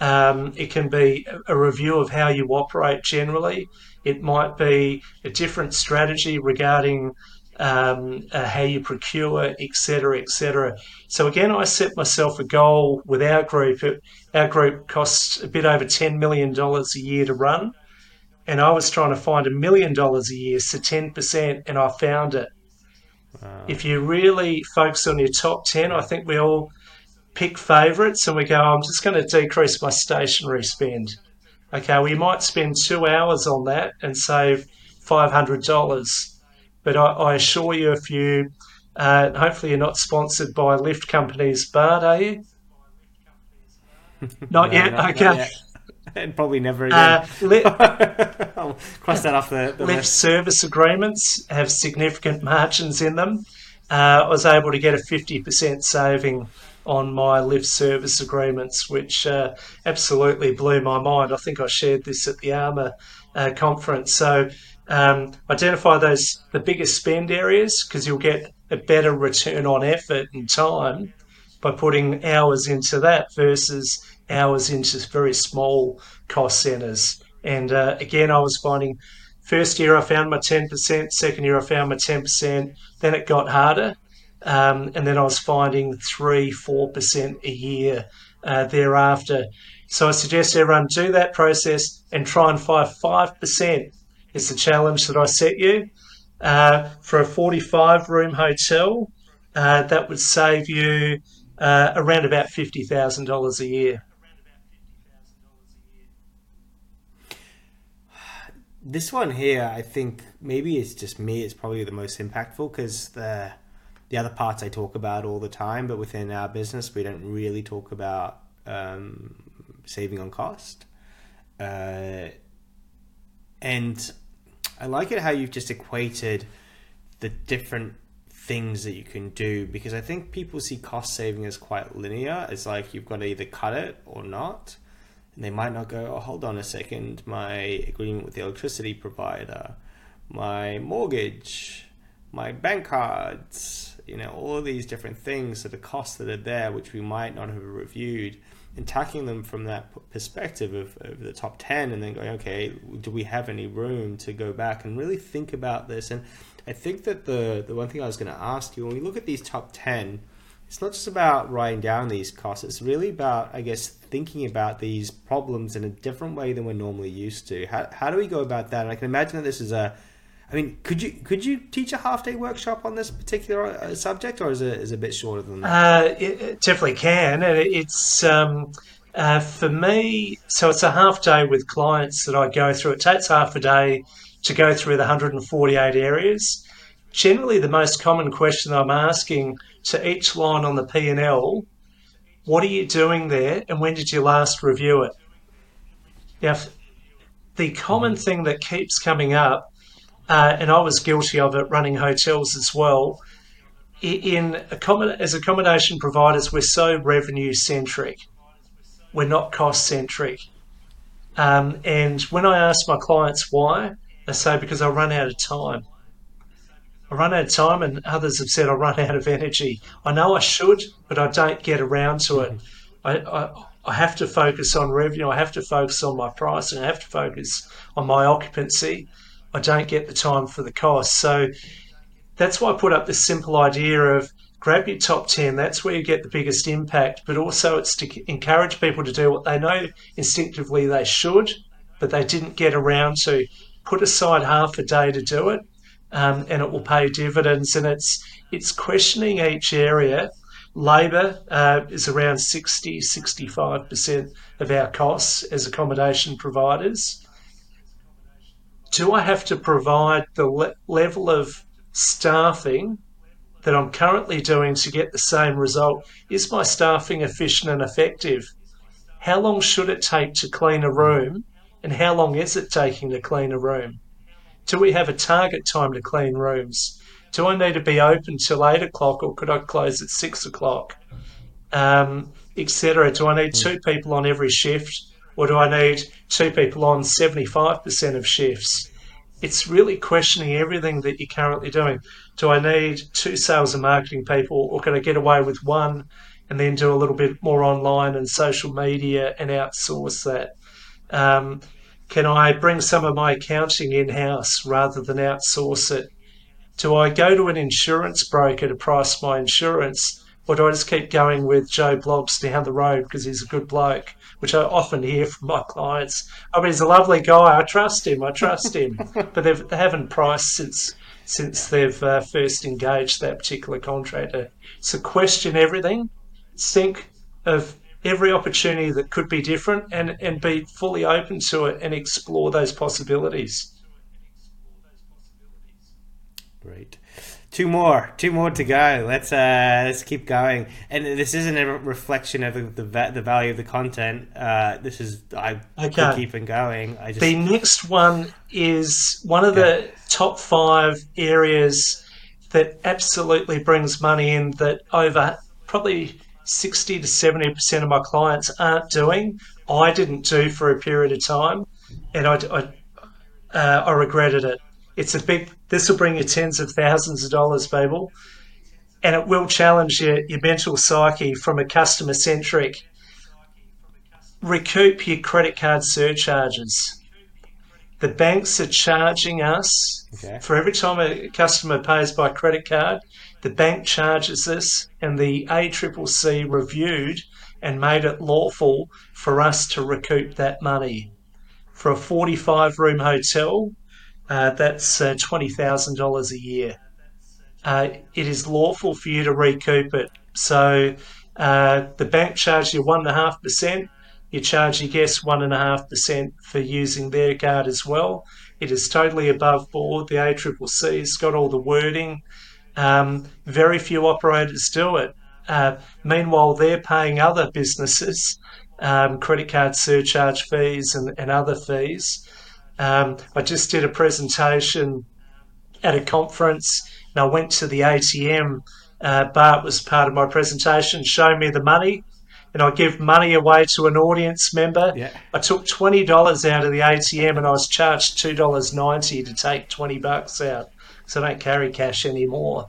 Um, it can be a review of how you operate generally. It might be a different strategy regarding um, uh, how you procure, etc., etc. So again, I set myself a goal with our group. It, our group costs a bit over ten million dollars a year to run, and I was trying to find a million dollars a year, so ten percent, and I found it. Wow. If you really focus on your top ten, I think we all pick favourites and we go, I'm just going to decrease my stationery spend. Okay, we might spend two hours on that and save $500. But I, I assure you, if you, uh, hopefully you're not sponsored by lift companies, but are you? (laughs) Not no, yet? Not, okay. Not yet. And probably never uh, again. Uh, (laughs) I'll cross that off the, the lift list. service agreements have significant margins in them. Uh, I was able to get a 50% saving on my lift service agreements, which uh, absolutely blew my mind. I think I shared this at the ARMA uh, conference. So um, identify those the biggest spend areas because you'll get a better return on effort and time by putting hours into that versus hours into very small cost centres. And uh, again, I was finding first year I found my 10%, second year I found my 10%, then it got harder. Um, and then I was finding three, four percent a year uh, thereafter. So I suggest everyone do that process and try and find five percent. Is the challenge that I set you uh, for a forty-five room hotel. Uh, that would save you uh, around about fifty thousand dollars a year. this one here, I think maybe it's just me. It's probably the most impactful because the the other parts I talk about all the time, but within our business, we don't really talk about um, saving on cost. Uh, and I like it how you've just equated the different things that you can do because I think people see cost saving as quite linear. It's like you've got to either cut it or not. And they might not go, oh, hold on a second, my agreement with the electricity provider, my mortgage, my bank cards, you know, all these different things that are costs that are there, which we might not have reviewed and tackling them from that perspective of, of, the top 10 and then going okay do we have any room to go back and really think about this? And i think that the the one thing i was going to ask you when we look at these top 10 it's not just about writing down these costs it's really about i guess thinking about these problems in a different way than we're normally used to. How, how do we go about that? And i can imagine that this is a I mean, could you could you teach a half day workshop on this particular uh, subject, or is it is it a bit shorter than that? Uh, it, it definitely can. It's um, uh, for me. So it's a half day with clients that I go through. It takes half a day to go through the 148 areas. Generally, the most common question I'm asking to each line on the P and L: What are you doing there, and when did you last review it? Now, the common mm. thing that keeps coming up uh, and I was guilty of it running hotels as well. In as accommodation providers, we're so revenue centric, we're not cost centric. Um, and when I ask my clients why, they say because I run out of time. I run out of time, and others have said I run out of energy. I know I should, but I don't get around to it. I, I, I have to focus on revenue. I have to focus on my pricing. I have to focus on my occupancy. I don't get the time for the cost. So that's why I put up this simple idea of grab your top 10. That's where you get the biggest impact. But also, it's to encourage people to do what they know instinctively they should, but they didn't get around to. Put aside half a day to do it, um, and it will pay dividends. And it's it's questioning each area. Labour uh, is around 60, 65% of our costs as accommodation providers do I have to provide the le- level of staffing that I'm currently doing to get the same result? Is my staffing efficient and effective? How long should it take to clean a room? And how long is it taking to clean a room? Do we have a target time to clean rooms? Do I need to be open till eight o'clock or could I close at six o'clock? Um, Etc. Do I need two people on every shift? Or do I need two people on 75% of shifts? It's really questioning everything that you're currently doing. Do I need two sales and marketing people, or can I get away with one and then do a little bit more online and social media and outsource that? Um, can I bring some of my accounting in house rather than outsource it? Do I go to an insurance broker to price my insurance, or do I just keep going with Joe Bloggs down the road because he's a good bloke? which I often hear from my clients. I mean, he's a lovely guy. I trust him. I trust him. (laughs) but they've, they haven't priced since since they've uh, first engaged that particular contractor. So question everything. Think of every opportunity that could be different and, and be fully open to it and explore those possibilities. Great. Two more, two more to go. Let's uh, let's keep going. And this isn't a reflection of the the, the value of the content. Uh, this is I okay. keep on going. I just the next one is one of okay. the top five areas that absolutely brings money in. That over probably sixty to seventy percent of my clients aren't doing. I didn't do for a period of time, and I I, uh, I regretted it. It's a big. This will bring you tens of thousands of dollars, people, and it will challenge your, your mental psyche from a customer centric. Recoup your credit card surcharges. The banks are charging us okay. for every time a customer pays by credit card. The bank charges us, and the ACCC reviewed and made it lawful for us to recoup that money. For a 45 room hotel, uh, that's uh, $20,000 a year. Uh, it is lawful for you to recoup it. So uh, the bank charges you 1.5%. You charge your guests 1.5% for using their card as well. It is totally above board. The ACCC's got all the wording. Um, very few operators do it. Uh, meanwhile, they're paying other businesses um, credit card surcharge fees and, and other fees. Um, I just did a presentation at a conference and I went to the ATM. Uh, Bart was part of my presentation, show me the money and I give money away to an audience member. Yeah. I took twenty dollars out of the ATM and I was charged two dollars ninety to take twenty bucks out, so I don't carry cash anymore.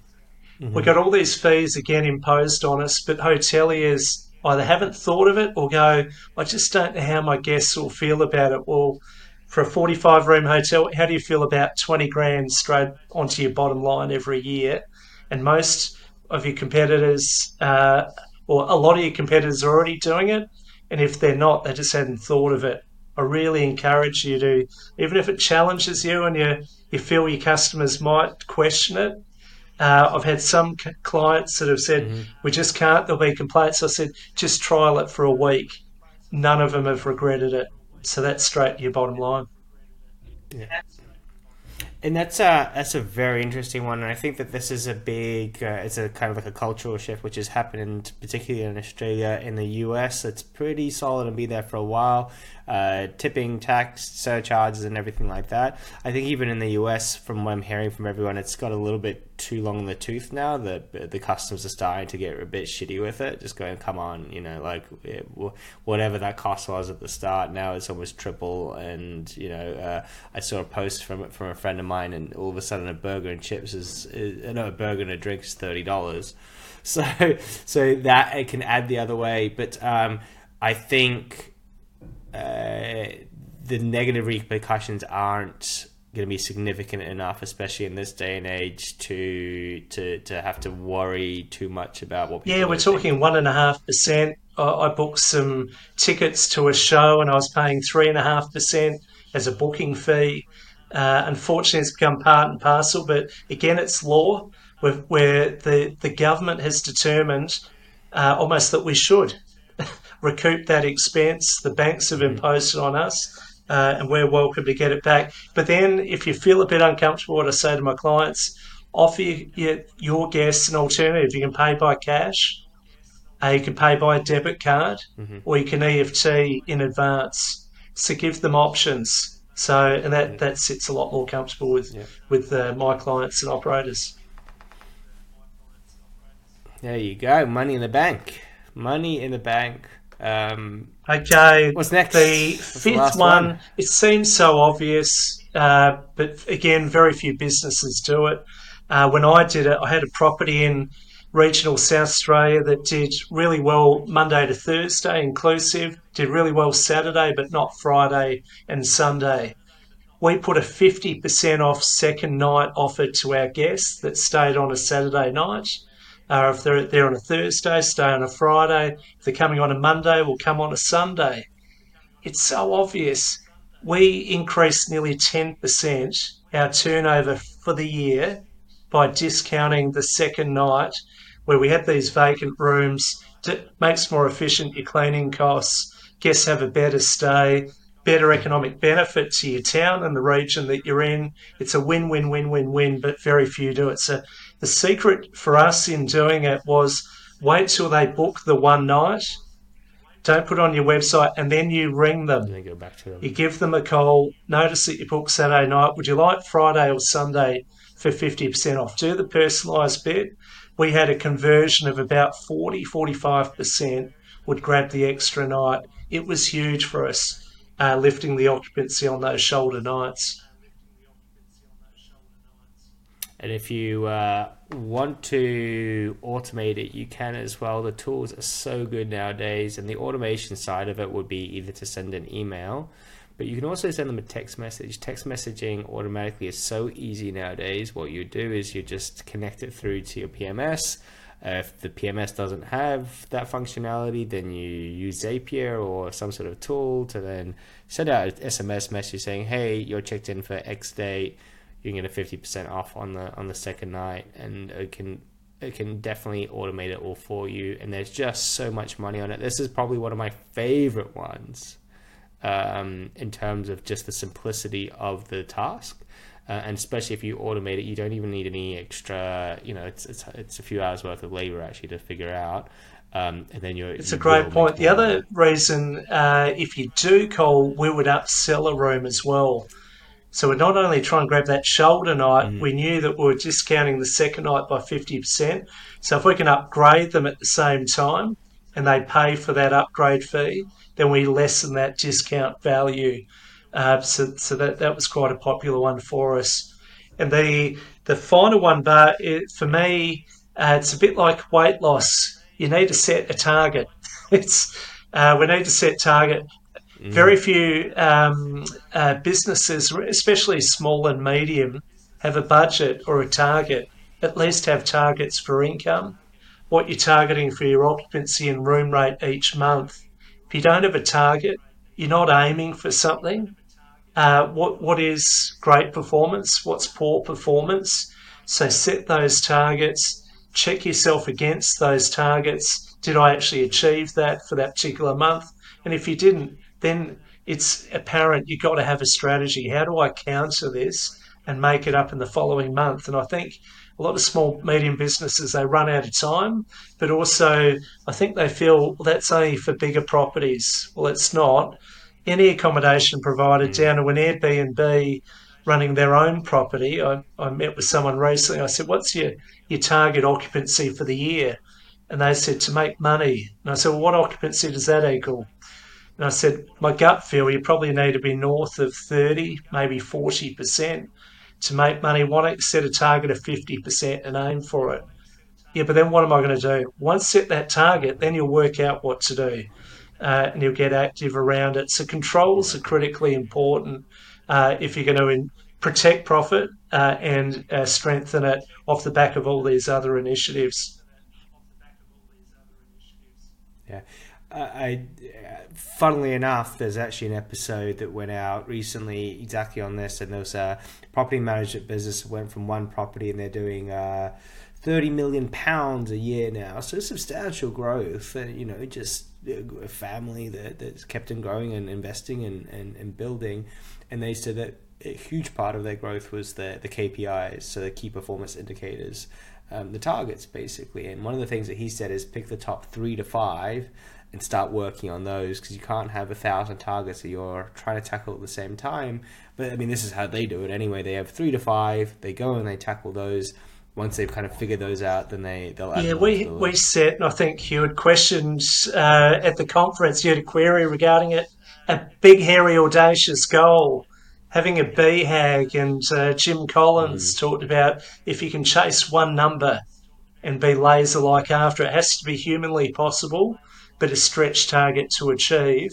Mm-hmm. We got all these fees again imposed on us, but hoteliers either haven't thought of it or go, I just don't know how my guests will feel about it. Well, for a 45 room hotel, how do you feel about 20 grand straight onto your bottom line every year? And most of your competitors uh, or a lot of your competitors are already doing it. And if they're not, they just hadn't thought of it. I really encourage you to, even if it challenges you and you, you feel your customers might question it. Uh, I've had some c- clients that have said, mm-hmm. we just can't, there'll be complaints. I said, just trial it for a week. None of them have regretted it. So that's straight your bottom line. Yeah and that's a that's a very interesting one, and I think that this is a big, uh, it's a kind of like a cultural shift which has happened, particularly in Australia. In the US, it's pretty solid and be there for a while uh, tipping tax surcharges and everything like that. I think even in the US, from what I'm hearing from everyone, it's got a little bit too long in the tooth now. The the customers are starting to get a bit shitty with it. Just going, come on, you know, like it, whatever that cost was at the start, now it's almost triple. And you know, uh, I saw a post from from a friend of mine, and all of a sudden, a burger and chips is, is no, a burger and a drink is thirty dollars. (laughs) So so that it can add the other way, but um, I think uh, the negative repercussions aren't going to be significant enough, especially in this day and age, to to to have to worry too much about what. yeah, we're talking one and a half percent. I booked some tickets to a show, and I was paying three and a half percent as a booking fee. Uh, unfortunately, it's become part and parcel. But again, it's law where, where the the government has determined uh, almost that we should recoup that expense. The banks have mm-hmm. imposed it on us. Uh, and we're welcome to get it back. But then, if you feel a bit uncomfortable, what I say to my clients, offer your, your guests an alternative. You can pay by cash, uh, you can pay by a debit card, mm-hmm. or you can EFT in advance. So give them options. So, and that, mm-hmm. that sits a lot more comfortable with yeah. with uh, my clients and operators. There you go, money in the bank, money in the bank. Um, okay. What's next? The What's fifth the one, one, It seems so obvious, uh, but again, very few businesses do it. Uh, when I did it, I had a property in regional South Australia that did really well Monday to Thursday inclusive, did really well Saturday, but not Friday and Sunday. We put a 50% off second night offer to our guests that stayed on a Saturday night. Uh, if they're there on a Thursday, stay on a Friday. If they're coming on a Monday, we'll come on a Sunday. It's so obvious. We increased nearly 10% our turnover for the year by discounting the second night where we had these vacant rooms. It makes more efficient your cleaning costs. Guests have a better stay, better economic benefit to your town and the region that you're in. It's a win, win, win, win, win, but very few do it. So the secret for us in doing it was wait till they book the one night. Don't put on your website and then you ring them. And then go back to them. You give them a call. Notice that you book Saturday night. Would you like Friday or Sunday for 50% off? Do the personalised bit. We had a conversion of about 40, 45% would grab the extra night. It was huge for us, uh, lifting the occupancy on those shoulder nights. And if you uh, want to automate it, you can as well. The tools are so good nowadays, and the automation side of it would be either to send an email, but you can also send them a text message. Text messaging automatically is so easy nowadays. What you do is you just connect it through to your PMS. Uh, if the PMS doesn't have that functionality, then you use Zapier or some sort of tool to then send out an SMS message saying, "Hey, you're checked in for X date." You can get a fifty percent off on the on the second night, and it can it can definitely automate it all for you. And there's just so much money on it. This is probably one of my favorite ones um, in terms of just the simplicity of the task. Uh, and especially if you automate it, you don't even need any extra. You know, it's it's it's a few hours worth of labor actually to figure out. Um, and then you're. It's you a great point. The other reason, uh, if you do call, we would upsell a room as well. So we're not only trying to grab that shoulder night, we knew that we were discounting the second night by 50%. So if we can upgrade them at the same time and they pay for that upgrade fee, then we lessen that discount value. Uh, so so that, that was quite a popular one for us. And the the final one, but it, for me, uh, it's a bit like weight loss. You need to set a target. (laughs) It's uh, we need to set target. Very few um, uh, businesses, especially small and medium, have a budget or a target. At least have targets for income. What you're targeting for your occupancy and room rate each month. If you don't have a target, you're not aiming for something. Uh, what what is great performance? What's poor performance? So set those targets. Check yourself against those targets. Did I actually achieve that for that particular month? And if you didn't, then it's apparent you've got to have a strategy. How do I counter this and make it up in the following month? And I think a lot of small, medium businesses, they run out of time, but also I think they feel well, that's only for bigger properties. Well, it's not. Any accommodation provider mm. down to an Airbnb running their own property. I, I met with someone recently. I said, What's your, your target occupancy for the year? And they said, To make money. And I said, Well, what occupancy does that equal? And I said, My gut feel, you probably need to be north of 30, maybe 40% to make money. Why don't you set a target of 50% and aim for it? Yeah, but then what am I going to do? Once set that target, then you'll work out what to do uh, and you'll get active around it. So controls are critically important uh, if you're going to in- protect profit uh, and uh, strengthen it off the back of all these other initiatives. Yeah. I, funnily enough, there's actually an episode that went out recently exactly on this, and there was a property management business that went from one property, and they're doing uh, thirty million pounds a year now, so substantial growth. And you know, just a family that that's kept on growing and investing and, and, and building, and they said that a huge part of their growth was the the KPIs, so the key performance indicators. Um, the targets basically, and one of the things that he said is pick the top three to five and start working on those because you can't have a thousand targets that you're trying to tackle at the same time. But I mean, this is how they do it anyway. They have three to five. They go and they tackle those. Once they've kind of figured those out, then they they'll add Yeah, we, the we set, and I think you had questions uh, at the conference, you had a query regarding it, a big, hairy, audacious goal. Having a BHAG and uh, Jim Collins talked about if you can chase one number and be laser like after it, it has to be humanly possible, but of stretch target to achieve.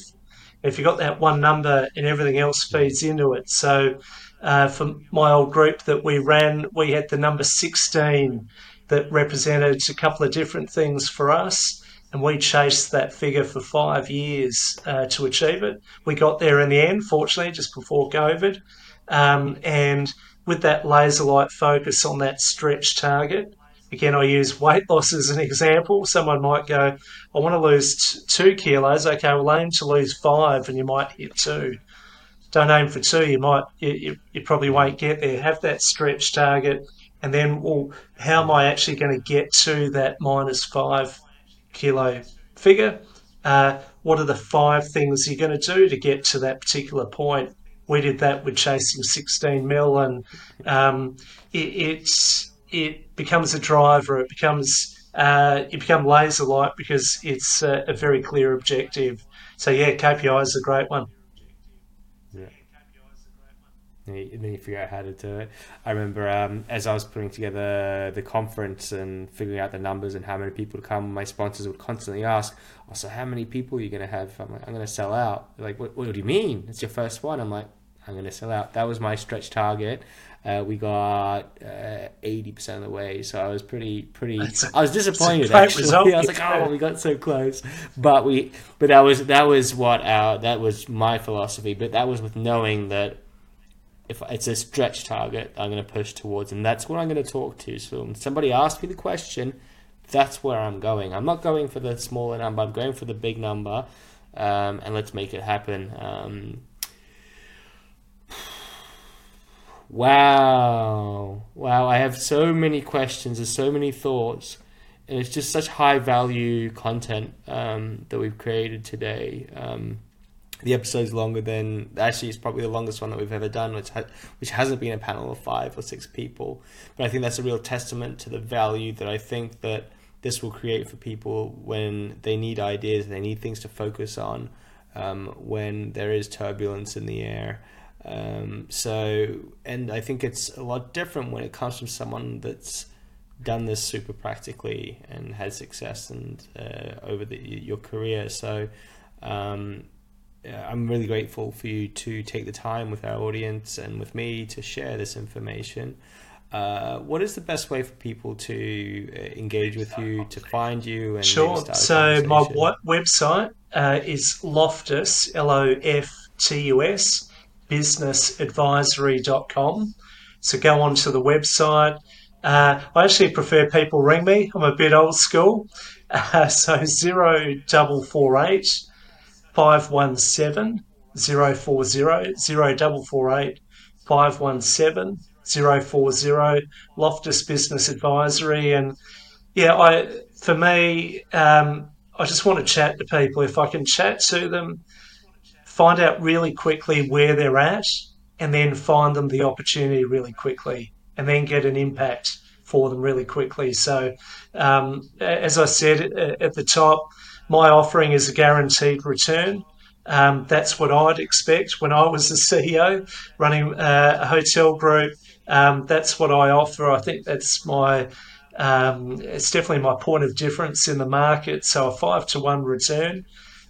If you've got that one number and everything else feeds into it. So, uh, for my old group that we ran, we had the number 16 that represented a couple of different things for us. And we chased that figure for five years uh, to achieve it. We got there in the end, fortunately, just before COVID. Um, and with that laser light focus on that stretch target, again, I use weight (laughs) loss as an example. Someone might go, I want to lose two kilos. Okay, well, aim to lose five and you might hit two. Don't aim for two. You might, you, you, you probably won't get there. Have that stretch target. And then, well, how am I actually going to get to that minus five kilo figure? Uh, what are the five things you're going to do to get to that particular point? We did that with chasing 16 mil, and um, it, it's it becomes a driver. It becomes uh, you become laser like because it's a, a very clear objective. So yeah, KPI is a great one. Yeah. And then you figure out how to do it. I remember um, as I was putting together the conference and figuring out the numbers and how many people to come, my sponsors would constantly ask, oh, so how many people are you going to have? I'm like, I'm going to sell out. They're like, what, what do you mean? It's your first one. I'm like, I'm going to sell out. That was my stretch target. Uh, we got uh, eighty percent of the way, so I was pretty, pretty. A- I was disappointed. Actually, result. (laughs) I was like, "Oh, we got so close," but we, but that was that was what our that was my philosophy. But that was with knowing that if it's a stretch target, I'm going to push towards, and that's what I'm going to talk to. So when somebody asks me the question, that's where I'm going. I'm not going for the smaller number. I'm going for the big number. um, and let's make it happen. Um, wow, wow! I have so many questions. There's so many thoughts, and it's just such high value content um, that we've created today. Um, the episode's longer than actually it's probably the longest one that we've ever done, which ha- which hasn't been a panel of five or six people. But I think that's a real testament to the value that I think that this will create for people when they need ideas, they need things to focus on, um, when there is turbulence in the air. Um, so, and I think it's a lot different when it comes from someone that's done this super practically and had success and uh, over the, your career. So, um, I'm really grateful for you to take the time with our audience and with me to share this information. Uh, what is the best way for people to uh, engage with you, to find you? And sure. So my website uh, is Loftus, L O F T U S, businessadvisory.com. So go on to the website. Uh, I actually prefer people ring me. I'm a bit old school. Uh, so zero double four eight 517 040 0448 517 040 Loftus Business Advisory. And yeah, I for me, um, I just want to chat to people. If I can chat to them, find out really quickly where they're at, and then find them the opportunity really quickly, and then get an impact for them really quickly. So, um, as I said at the top, my offering is a guaranteed return. Um, that's what I'd expect when I was the CEO running uh, a hotel group. Um, that's what I offer. I think that's my um, it's definitely my point of difference in the market. So a five to one return,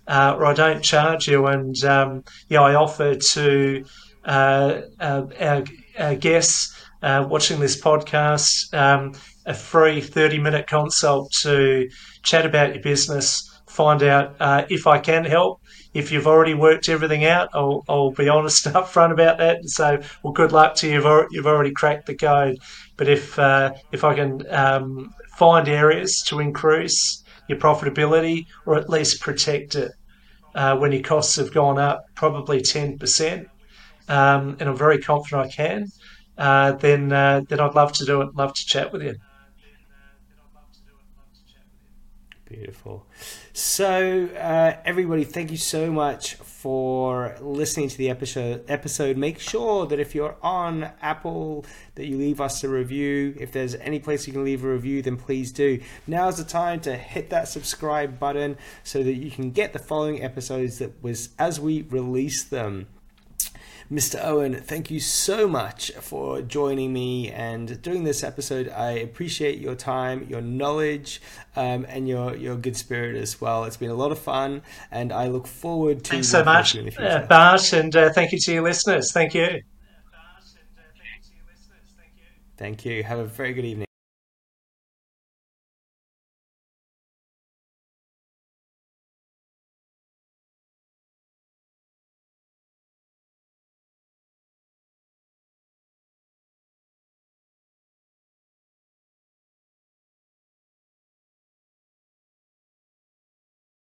uh, or I don't charge you, and um, yeah, I offer to uh, uh our, our, guests uh, watching this podcast um, a free thirty minute consult to chat about your business find out uh, if I can help. If you've already worked everything out, I'll, I'll be honest (laughs) up front about that and say, well, good luck to you. You've already, you've already cracked the code. But if if I can um, find areas to increase your profitability or at least protect it uh, when your costs have gone up, probably ten percent, um, and I'm very confident I can. Uh, then uh, then I'd love to do it. Love to chat with you. Beautiful. So, uh, everybody, thank you so much for listening to the episode. Episode. Make sure that if you're on Apple, that you leave us a review. If there's any place you can leave a review, then please do. Now's the time to hit that subscribe button so that you can get the following episodes that was as we release them. Mr. Eoin, thank you so much for joining me and doing this episode. I appreciate your time, your knowledge, um, and your your good spirit as well. It's been a lot of fun, and I look forward to. Thanks so much, uh, Bart, and uh, thank you to your listeners. Thank you. Thank you. Have a very good evening.